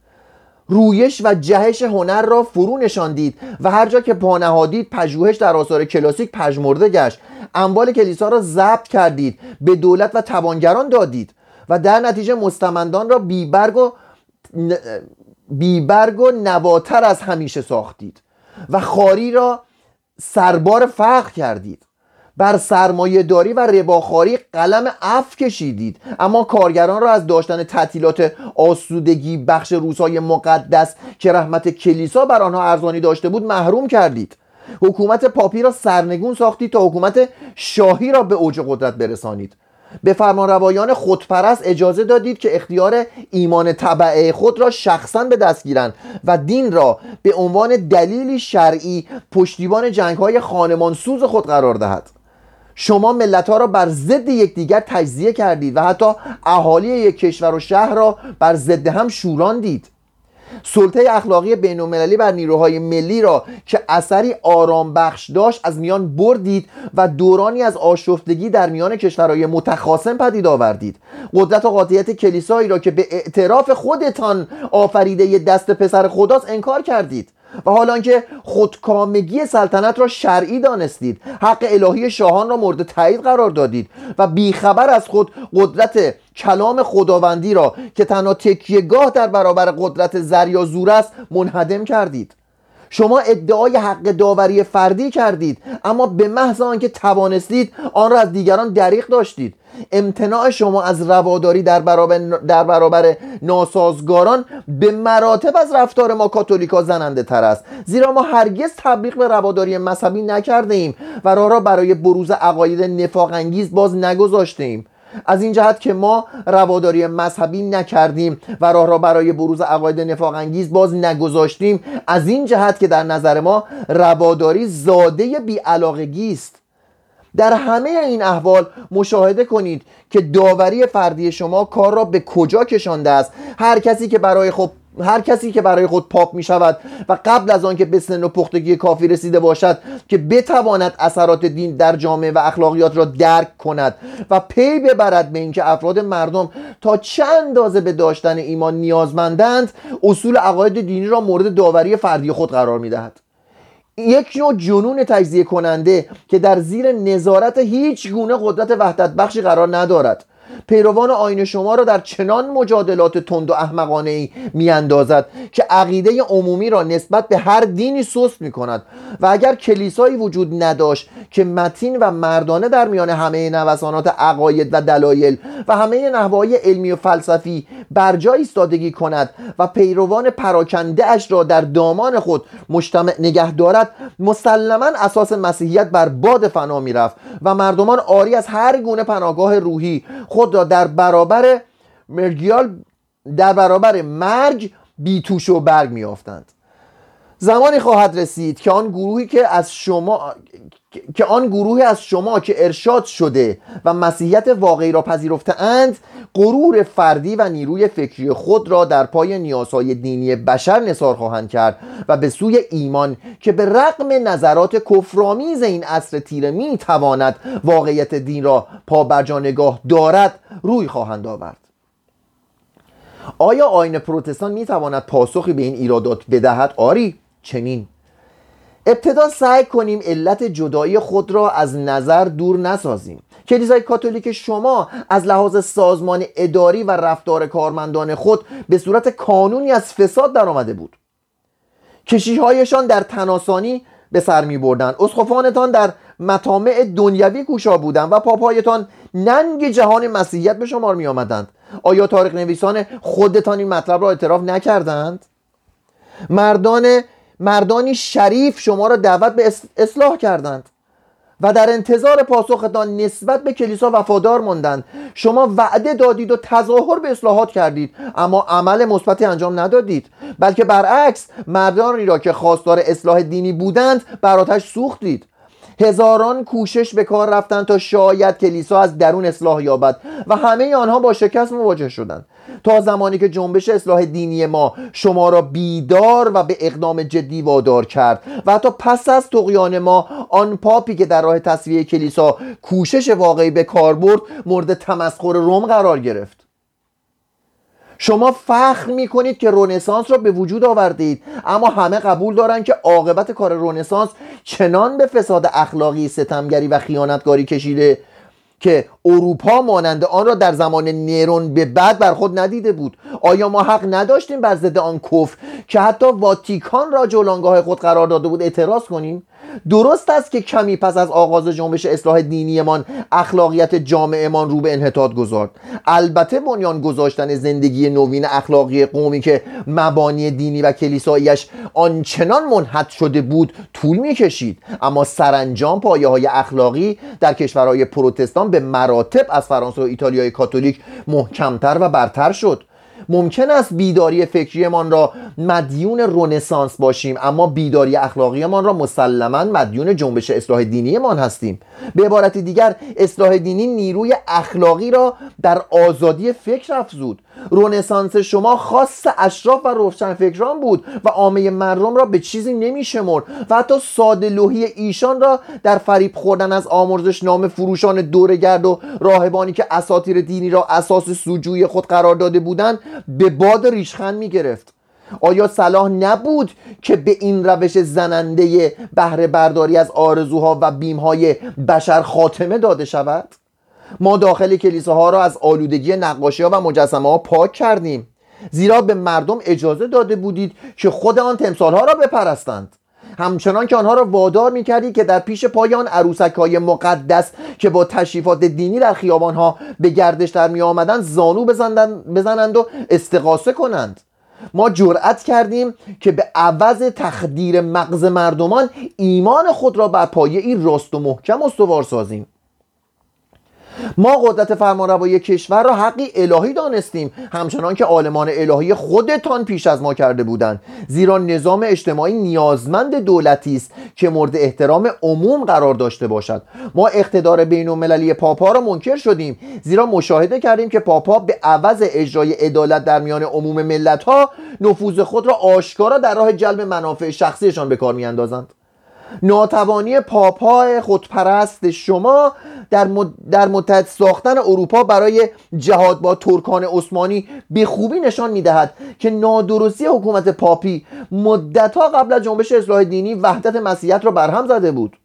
رویش و جهش هنر را فرو نشاندید و هر جا که پانهادید پژوهش در آثار کلاسیک پژمرده گشت. اموال کلیسا را ضبط کردید به دولت و توانگران دادید و در نتیجه مستمندان را بیبرگ و بیبرگ و نواتر از همیشه ساختید و خاری را سربار فخر کردید. بر سرمایه داری و رباخاری قلم اف کشیدید. اما کارگران را از داشتن تعطیلات آسودگی بخش روزهای مقدس که رحمت کلیسا بر آنها ارزانی داشته بود محروم کردید. حکومت پاپی را سرنگون ساختید تا حکومت شاهی را به اوج قدرت برسانید. به فرمانروایان خودپرست اجازه دادید که اختیار ایمان طبعه خود را شخصا به دست گیرند و دین را به عنوان دلیلی شرعی پشتیبان جنگ های خانمان سوز خود قرار دهد. شما ملت ها را بر ضد یکدیگر تجزیه کردید و حتی اهالی یک کشور و شهر را بر ضد هم شوراندید سلطه اخلاقی بین المللی بر نیروهای ملی را که اثری آرام بخش داشت از میان بردید و دورانی از آشفتگی در میان کشورهای متخاصم پدید آوردید. قدرت و قاطعیت کلیسایی را که به اعتراف خودتان آفریده دست پسر خداست انکار کردید. و حالا که خودکامگی سلطنت را شرعی دانستید حق الهی شاهان را مورد تایید قرار دادید و بیخبر از خود قدرت کلام خداوندی را که تنها تکیهگاه در برابر قدرت زر یا زور است منهدم کردید. شما ادعای حق داوری فردی کردید اما به محض آنکه توانستید آن را از دیگران دریغ داشتید. امتناع شما از رواداری در برابر, در برابر ناسازگاران به مراتب از رفتار ما کاتولیکا زننده تر است. زیرا ما هرگز تبلیغ به رواداری مذهبی نکرده ایم و راه را برای بروز عقاید نفاق انگیز باز نگذاشته ایم از این جهت که ما رواداری مذهبی نکردیم و راه را برای بروز عقاید نفاق انگیز باز نگذاشتیم از این جهت که در نظر ما رواداری زاده بیعلاقگی است. در همه این احوال مشاهده کنید که داوری فردی شما کار را به کجا کشانده است. هر کسی که برای خود هر کسی که برای خود پاپ می شود و قبل از آن که به سن و پختگی کافی رسیده باشد که بتواند اثرات دین در جامعه و اخلاقیات را درک کند و پی ببرد به اینکه افراد مردم تا چند اندازه به داشتن ایمان نیازمندند اصول عقاید دینی را مورد داوری فردی خود قرار می دهد یک نوع جنون تجزیه کننده که در زیر نظارت هیچ گونه قدرت وحدت بخشی قرار ندارد. پیروان آین شما را در چنان مجادلات تند و احمقانه ای میاندازد که عقیده عمومی را نسبت به هر دینی سست می کند و اگر کلیسایی وجود نداشت که متین و مردانه در میان همه نوسانات عقاید و دلایل و همه نحوهای علمی و فلسفی بر جای ایستادگی کند و پیروان پراکنده اش را در دامان خود مجتمع نگه دارد مسلما اساس مسیحیت بر باد فنا می‌رفت و مردمان آری از هر گونه پناهگاه روحی خود در برابر مرگیال در برابر مرگ بیتوش و برگ میافتند زمانی خواهد رسید که آن گروهی که از شما که آن گروهی از شما که ارشاد شده و مسیحیت واقعی را پذیرفته اند غرور فردی و نیروی فکری خود را در پای نیازهای دینی بشر نثار خواهند کرد و به سوی ایمان که به رغم نظرات کفرآمیز این عصر تیره می تواند واقعیت دین را پا نگاه دارد روی خواهند آورد. آیا آین پروتستان می تواند پاسخی به این ایرادات بدهد؟ آری. چنین. ابتدا سعی کنیم علت جدایی خود را از نظر دور نسازیم. کلیسای کاتولیک شما از لحاظ سازمان اداری و رفتار کارمندان خود به صورت کانونی از فساد درآمده بود. کشیهایشان در تناسانی به سر می بردن اسخفانتان در مطامع دنیوی کوشا بودند و پاپایتان ننگ جهان مسیحیت به شمار می آمدند آیا تاریخ نویسان خودتان این مطلب را اعتراف نکردند؟ مردان مردانی شریف شما را دعوت به اصلاح کردند و در انتظار پاسختان نسبت به کلیسا وفادار ماندند. شما وعده دادید و تظاهر به اصلاحات کردید اما عمل مثبتی انجام ندادید بلکه برعکس مردانی را که خواستار اصلاح دینی بودند بر آتش سوختید. هزاران کوشش به کار رفتند تا شاید کلیسا از درون اصلاح یابد و همه آنها با شکست مواجه شدند. تا زمانی که جنبش اصلاح دینی ما شما را بیدار و به اقدام جدی وادار کرد و حتی پس از تقیان ما آن پاپی که در راه تصویه کلیسا کوشش واقعی به کار برد مورد تمسخر روم قرار گرفت. شما فخر می کنید که رونسانس را به وجود آوردید. اما همه قبول دارند که عاقبت کار رونسانس چنان به فساد اخلاقی ستمگری و خیانتگاری کشیده که اروپا مانند آن را در زمان نیرون به بعد بر خود ندیده بود. آیا ما حق نداشتیم بر ضد آن کفر که حتی واتیکان را جولانگاه خود قرار داده بود اعتراض کنیم؟ درست است که کمی پس از آغاز جنبش اصلاح دینیمان اخلاقیت جامعهمان رو به انحطاط گذارد البته بنیان گذاشتن زندگی نوین اخلاقی قومی که مبانی دینی و کلیساییش آنچنان منحط شده بود طول می‌کشید. اما سرانجام پایه های اخلاقی در کشورهای پروتستان به مراتب از فرانسه و ایتالیای کاتولیک محکمتر و برتر شد. ممکن است بیداری فکریمان را مدیون رونسانس باشیم اما بیداری اخلاقیمان را مسلما مدیون جنبش اصلاح دینیمان هستیم. به عبارت دیگر اصلاح دینی نیروی اخلاقی را در آزادی فکر افزود. رونسانس شما خاص اشراف و روشنفکران بود و عامه مردم را به چیزی نمیشمرد و حتی ساده لوحی ایشان را در فریب خوردن از آمرزش نام فروشان دورگرد و راهبانی که اساتیر دینی را اساس سوجوی خود قرار داده بودند به باد ریشخند می گرفت آیا صلاح نبود که به این روش زننده بهره برداری از آرزوها و بیمهای بشر خاتمه داده شود؟ ما داخل کلیساها را از آلودگی نقاشی ها و مجسمه ها پاک کردیم. زیرا به مردم اجازه داده بودید که خود آن تمثال ها را بپرستند. همچنان که آنها را وادار می‌کردید که در پیش پای آن عروسک های مقدس که با تشریفات دینی در خیابان ها به گردش در می آمدند زانو بزنند و استقاسه کنند. ما جرأت کردیم که به عوض تخدیر مغز مردمان ایمان خود را بر پایه این راست و محکم استوار سازیم. ما قدرت فرمانروایی کشور را حقی الهی دانستیم همچنان که عالمان الهی خودتان پیش از ما کرده بودند. زیرا نظام اجتماعی نیازمند دولتی است که مورد احترام عموم قرار داشته باشد. ما اقتدار بین المللی پاپا را منکر شدیم زیرا مشاهده کردیم که پاپا به عوض اجرای عدالت در میان عموم ملت ها نفوذ خود را آشکارا در راه جلب منافع شخصیشان به کار میاندازند. ناتوانی پاپای خودپرست شما در, مد... در متحد ساختن اروپا برای جهاد با ترکان عثمانی به خوبی نشان می‌دهد که نادرستی حکومت پاپی مدتها قبل از جنبش اصلاح دینی وحدت مسیحیت را برهم زده بود.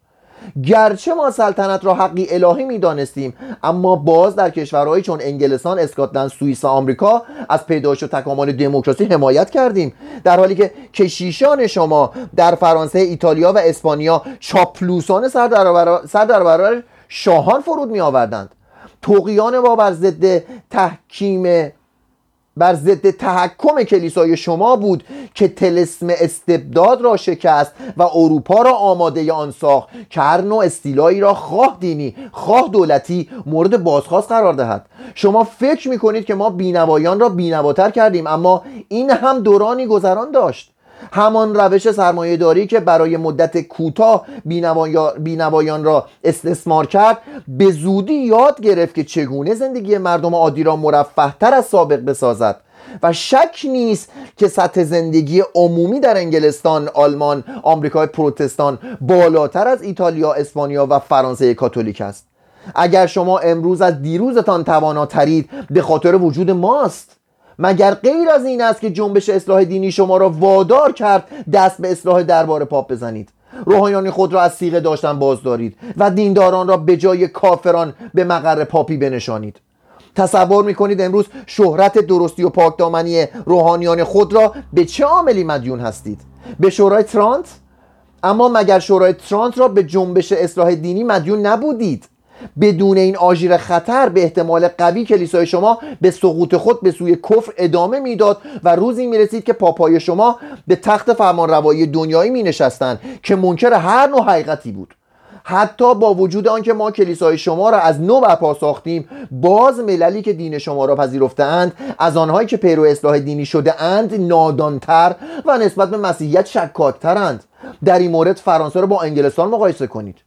گرچه ما سلطنت را حقی الهی می دانستیم اما باز در کشورهایی چون انگلستان، اسکاتلند، سوئیس و آمریکا از پیدایش و تکامل دموکراسی حمایت کردیم. در حالی که کشیشان شما در فرانسه، ایتالیا و اسپانیا چاپلوسان سر در برابر شاهان فرود می آوردند توقیان ما بر ضد تحکیم بر ضد تحکم کلیسای شما بود که تلسم استبداد را شکست و اروپا را آماده آن ساخت. که هر نوع استیلایی را خواه دینی خواه دولتی مورد بازخواست قرار دهد. شما فکر می‌کنید که ما بینوایان را بینواتر کردیم اما این هم دورانی گذران داشت. همان روش سرمایه داری که برای مدت کوتاه بینوایان را استثمار کرد به زودی یاد گرفت که چگونه زندگی مردم عادی را مرفه از سابق بسازد. و شک نیست که سطح زندگی عمومی در انگلستان، آلمان، آمریکای پروتستان بالاتر از ایتالیا، اسپانیا و فرانسه کاتولیک است. اگر شما امروز از دیروزتان تواناترید به خاطر وجود ماست. مگر غیر از این است که جنبش اصلاح دینی شما را وادار کرد دست به اصلاح دربار پاپ بزنید؟ روحانیان خود را از سیغه داشتن باز دارید و دینداران را به جای کافران به مقر پاپی بنشانید. تصور می‌کنید امروز شهرت درستی و پاکدامنی روحانیان خود را به چه عاملی مدیون هستید؟ به شورای ترانت؟ اما مگر شورای ترانت را به جنبش اصلاح دینی مدیون نبودید؟ بدون این آژیر خطر به احتمال قوی کلیسای شما به سقوط خود به سوی کفر ادامه می‌داد و روزی می‌رسید که پاپای شما به تخت فرمانروایی دنیایی می نشستند که منکر هر نوع حقیقتی بود. حتی با وجود آنکه ما کلیسای شما را از نو برپا ساختیم باز مللی که دین شما را پذیرفتهاند از آنهایی که پیرو اصلاح دینی شده اند نادانتر و نسبت به مسیحیت شکاکترند. در این مورد فرانسه را با انگلستان مقایسه کنید.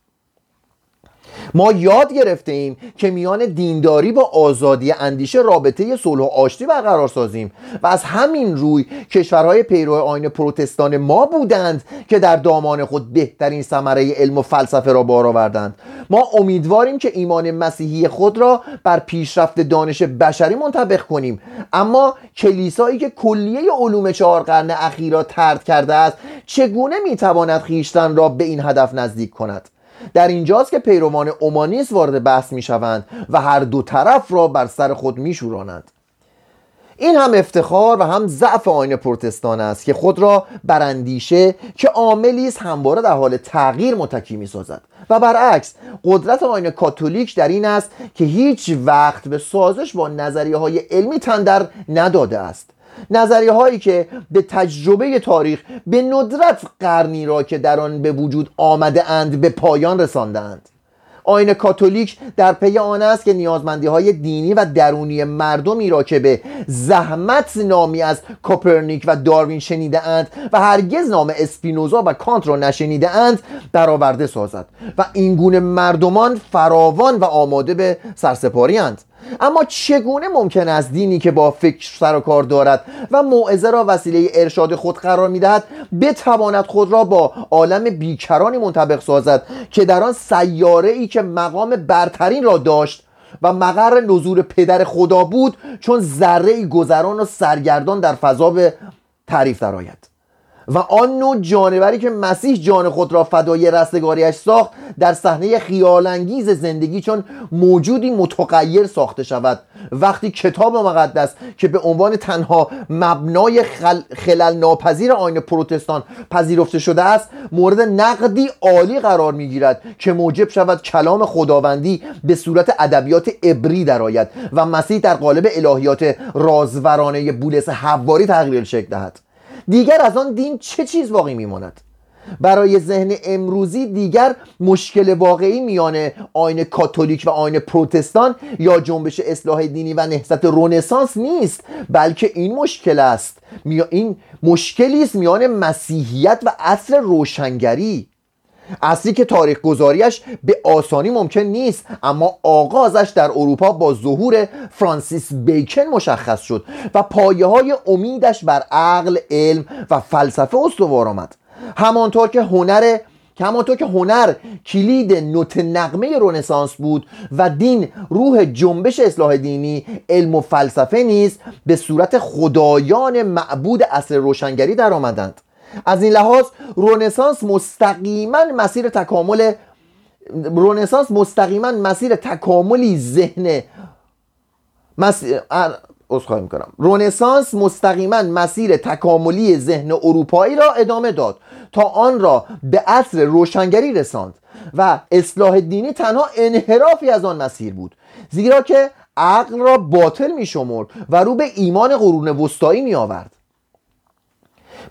ما یاد گرفته ایم که میان دینداری با آزادی اندیشه رابطه صلح و آشتی برقرار سازیم و از همین روی کشورهای پیرو آین پروتستان ما بودند که در دامان خود بهترین ثمره علم و فلسفه را بار آوردند ما امیدواریم که ایمان مسیحی خود را بر پیشرفت دانش بشری منطبق کنیم. اما کلیسایی که کلیه علوم چهار قرن اخیر را ترد کرده است چگونه می‌تواند خیشتن را به این هدف نزدیک کند؟ در اینجاست که پیروان اومانیس وارد بحث می شوند و هر دو طرف را بر سر خود می شورانند این هم افتخار و هم ضعف آین پروتستان است که خود را براندیشه که عاملی است همواره در حال تغییر متکی می سازد و برعکس قدرت آین کاتولیک در این است که هیچ وقت به سازش با نظریه های علمی تندر نداده است. نظریه هایی که به تجربه تاریخ به ندرت قرنی را که در آن به وجود آمده اند به پایان رساندند. آیین کاتولیک در پی آن است که نیازمندی های دینی و درونی مردمی را که به زحمت نامی از کوپرنیک و داروین شنیده اند و هرگز نام اسپینوزا و کانت را نشنیده اند برآورده سازد و اینگونه مردمان فراوان و آماده به سرسپاری‌اند. اما چگونه ممکن است دینی که با فکر سر و کار دارد و موعظه را وسیله ارشاد خود قرار می‌دهد بتواند خود را با عالم بیکرانی منطبق سازد که در آن سیاره ای که مقام برترین را داشت و مقر نزول پدر خدا بود چون ذره گذران و سرگردان در فضا به تعریف درآید. و آن نوع جانوری که مسیح جان خود را فدای رستگاریش ساخت در صحنه خیالانگیز زندگی چون موجودی متغیر ساخته شود. وقتی کتاب مقدس که به عنوان تنها مبنای خل... خلل ناپذیر آین پروتستان پذیرفته شده است مورد نقدی عالی قرار می‌گیرد که موجب شود کلام خداوندی به صورت ادبیات عبری درآید و مسیح در قالب الهیات رازورانه بولس حواری تغییر شکل دهد. دیگر از آن دین چه چیز باقی میماند؟ برای ذهن امروزی دیگر مشکل واقعی میان آین کاتولیک و آین پروتستان یا جنبش اصلاح دینی و نهضت رونسانس نیست بلکه این مشکل است. این مشکلی است میان مسیحیت و عصر روشنگری. اصلی که تاریخ گذاریش به آسانی ممکن نیست اما آغازش در اروپا با ظهور فرانسیس بیکن مشخص شد و پایه های امیدش بر عقل علم و فلسفه استوار آمد. همانطور که هنر همانطور که هنر کلید نوت نقمه رونسانس بود و دین روح جنبش اصلاح دینی علم و فلسفه نیز به صورت خدایان معبود اصل روشنگری در آمدند از این لحاظ رونسانس مستقیما مسیر تکامل رونسانس مستقیما مسیر تکاملی ذهن مسیر می می‌کنم. رونسانس مستقیما مسیر تکاملی ذهن اروپایی را ادامه داد تا آن را به عصر روشنگری رساند و اصلاح دینی تنها انحرافی از آن مسیر بود زیرا که عقل را باطل می شمرد و رو به ایمان قرون وسطایی می آورد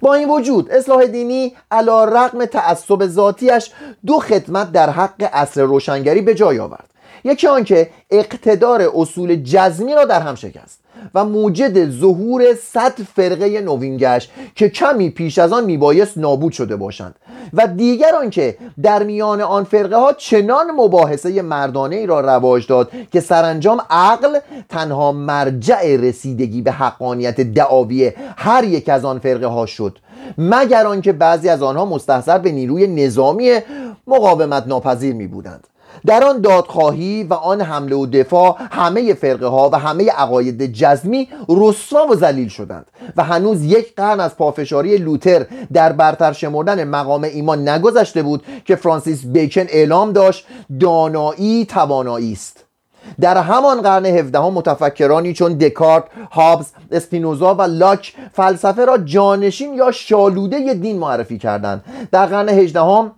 با این وجود اصلاح دینی علا رقم تعصب ذاتیش دو خدمت در حق اصل روشنگری به جای آورد. یکی آنکه اقتدار اصول جزمی را در هم شکست. و موجد ظهور صد فرقه نوین گشت که کمی پیش از آن میبایست نابود شده باشند. و دیگر آنکه در میان آن فرقه ها چنان مباحثه مردانه ای را رواج داد که سرانجام عقل تنها مرجع رسیدگی به حقانیت دعاوی هر یک از آن فرقه ها شد مگر آنکه بعضی از آنها مستحضر به نیروی نظامی مقاومت ناپذیر می بودند در آن دادخواهی و آن حمله و دفاع همه فرقه ها و همه عقاید جزمی رسوا و ذلیل شدند و هنوز یک قرن از پافشاری لوتر در برتر شمردن مقام ایمان نگذشته بود که فرانسیس بیکن اعلام داشت دانایی توانایی است. در همان قرن هفدهم متفکرانی چون دکارت، هابز، اسپینوزا و لاک فلسفه را جانشین یا شالوده دین معرفی کردند. در قرن هجدهم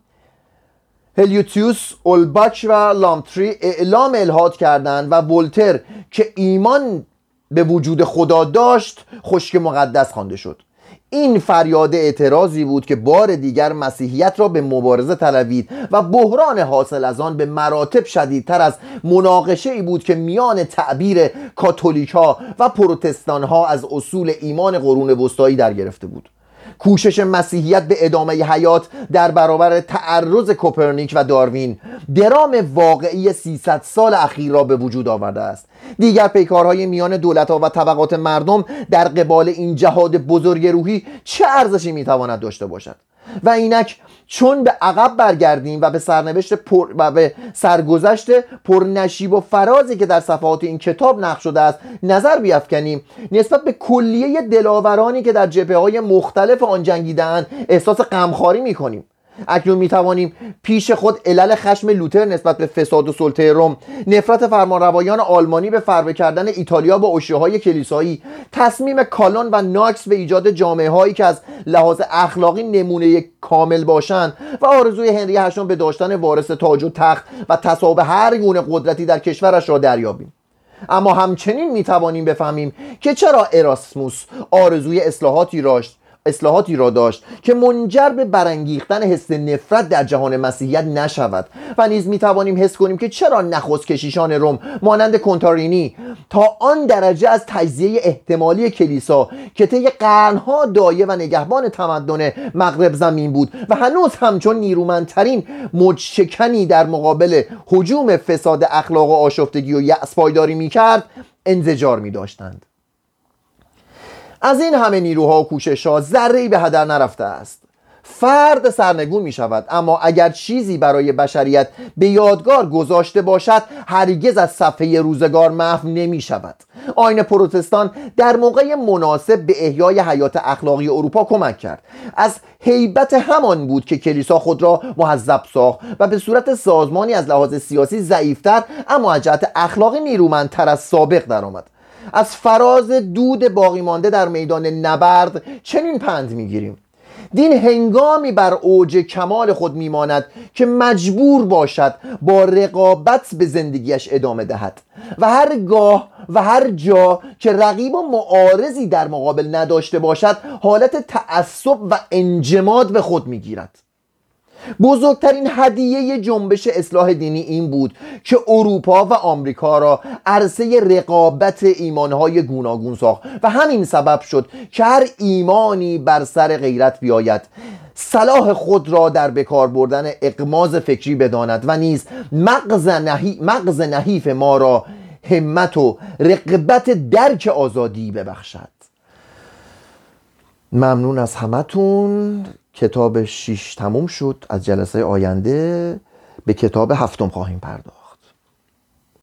هلیوتیوس، اولباچ و لامتری اعلام الهاد کردند و ولتر که ایمان به وجود خدا داشت خشک مقدس خوانده شد. این فریاد اعتراضی بود که بار دیگر مسیحیت را به مبارزه طلبید و بحران حاصل از آن به مراتب شدیدتر از مناقشه ای بود که میان تعبیر کاتولیک و پروتستان ها از اصول ایمان قرون وسطایی در گرفته بود. کوشش مسیحیت به ادامه حیات در برابر تعرض کوپرنیک و داروین درام واقعی 300 سال اخیر را به وجود آورده است. دیگر پیکارهای میان دولتها و طبقات مردم در قبال این جهاد بزرگ روحی چه ارزشی می‌تواند داشته باشد؟ و اینک چون به عقب برگردیم و به سرنوشت پر و به سرگذشت پرنشیب و فرازی که در صفحات این کتاب نقش شده است نظر بیافکنیم. نسبت به کلیه دلاورانی که در جبهه های مختلف آن جنگیدن احساس غمخواری می‌کنیم. اکنون می توانیم پیش خود علل خشم لوتر نسبت به فساد و سلطه روم نفرت فرمانروایان آلمانی به فربه کردن ایتالیا با های کلیسایی تصمیم کالون و ناکس به ایجاد جامعه هایی که از لحاظ اخلاقی نمونه کامل باشند و آرزوی هنری هشتم به داشتن وارث تاج و تخت و تصاحب هر گونه قدرتی در کشورش را دریابیم. اما همچنین می توانیم بفهمیم که چرا اراسموس آرزوی اصلاحاتی راشت اصلاحاتی را داشت که منجر به برانگیختن حس نفرت در جهان مسیحیت نشود و نیز می توانیم حس کنیم که چرا نخست کشیشان روم مانند کنتارینی تا آن درجه از تجزیه احتمالی کلیسا که طی قرنها دایه و نگهبان تمدن مغرب زمین بود و هنوز همچون نیرومندترین مجشکنی در مقابل حجوم فساد اخلاق و آشفتگی و یأس پایداری می‌کرد انزجار می داشتند از این همه نیروها و کوشش ها ذره به هدر نرفته است. فرد سرنگون می شود اما اگر چیزی برای بشریت به یادگار گذاشته باشد هرگز از صفحه روزگار محو نمی شود آین پروتستان در موقع مناسب به احیای حیات اخلاقی اروپا کمک کرد. از حیبت همان بود که کلیسا خود را محذب ساخت و به صورت سازمانی از لحاظ سیاسی ضعیفتر اما از جهت اخلاقی نیرومندتر از سابق درآمد. از فراز دود باقی مانده در میدان نبرد چنین پند می‌گیریم. دین هنگامی بر اوج کمال خود میماند که مجبور باشد با رقابت به زندگیش ادامه دهد. و هرگاه و هر جا که رقیب و معارضی در مقابل نداشته باشد حالت تعصب و انجماد به خود می‌گیرد. بزرگترین هدیه جنبش اصلاح دینی این بود که اروپا و آمریکا را عرصه رقابت ایمانهای گوناگون ساخت و همین سبب شد که هر ایمانی بر سر غیرت بیاید. صلاح خود را در بکار بردن اقماز فکری بداند و نیز مغز, نحی... مغز نحیف ما را همت و رقبت درک آزادی ببخشد. ممنون از همتون. کتاب شیش تموم شد از جلسه آینده به کتاب هفتم خواهیم پرداخت.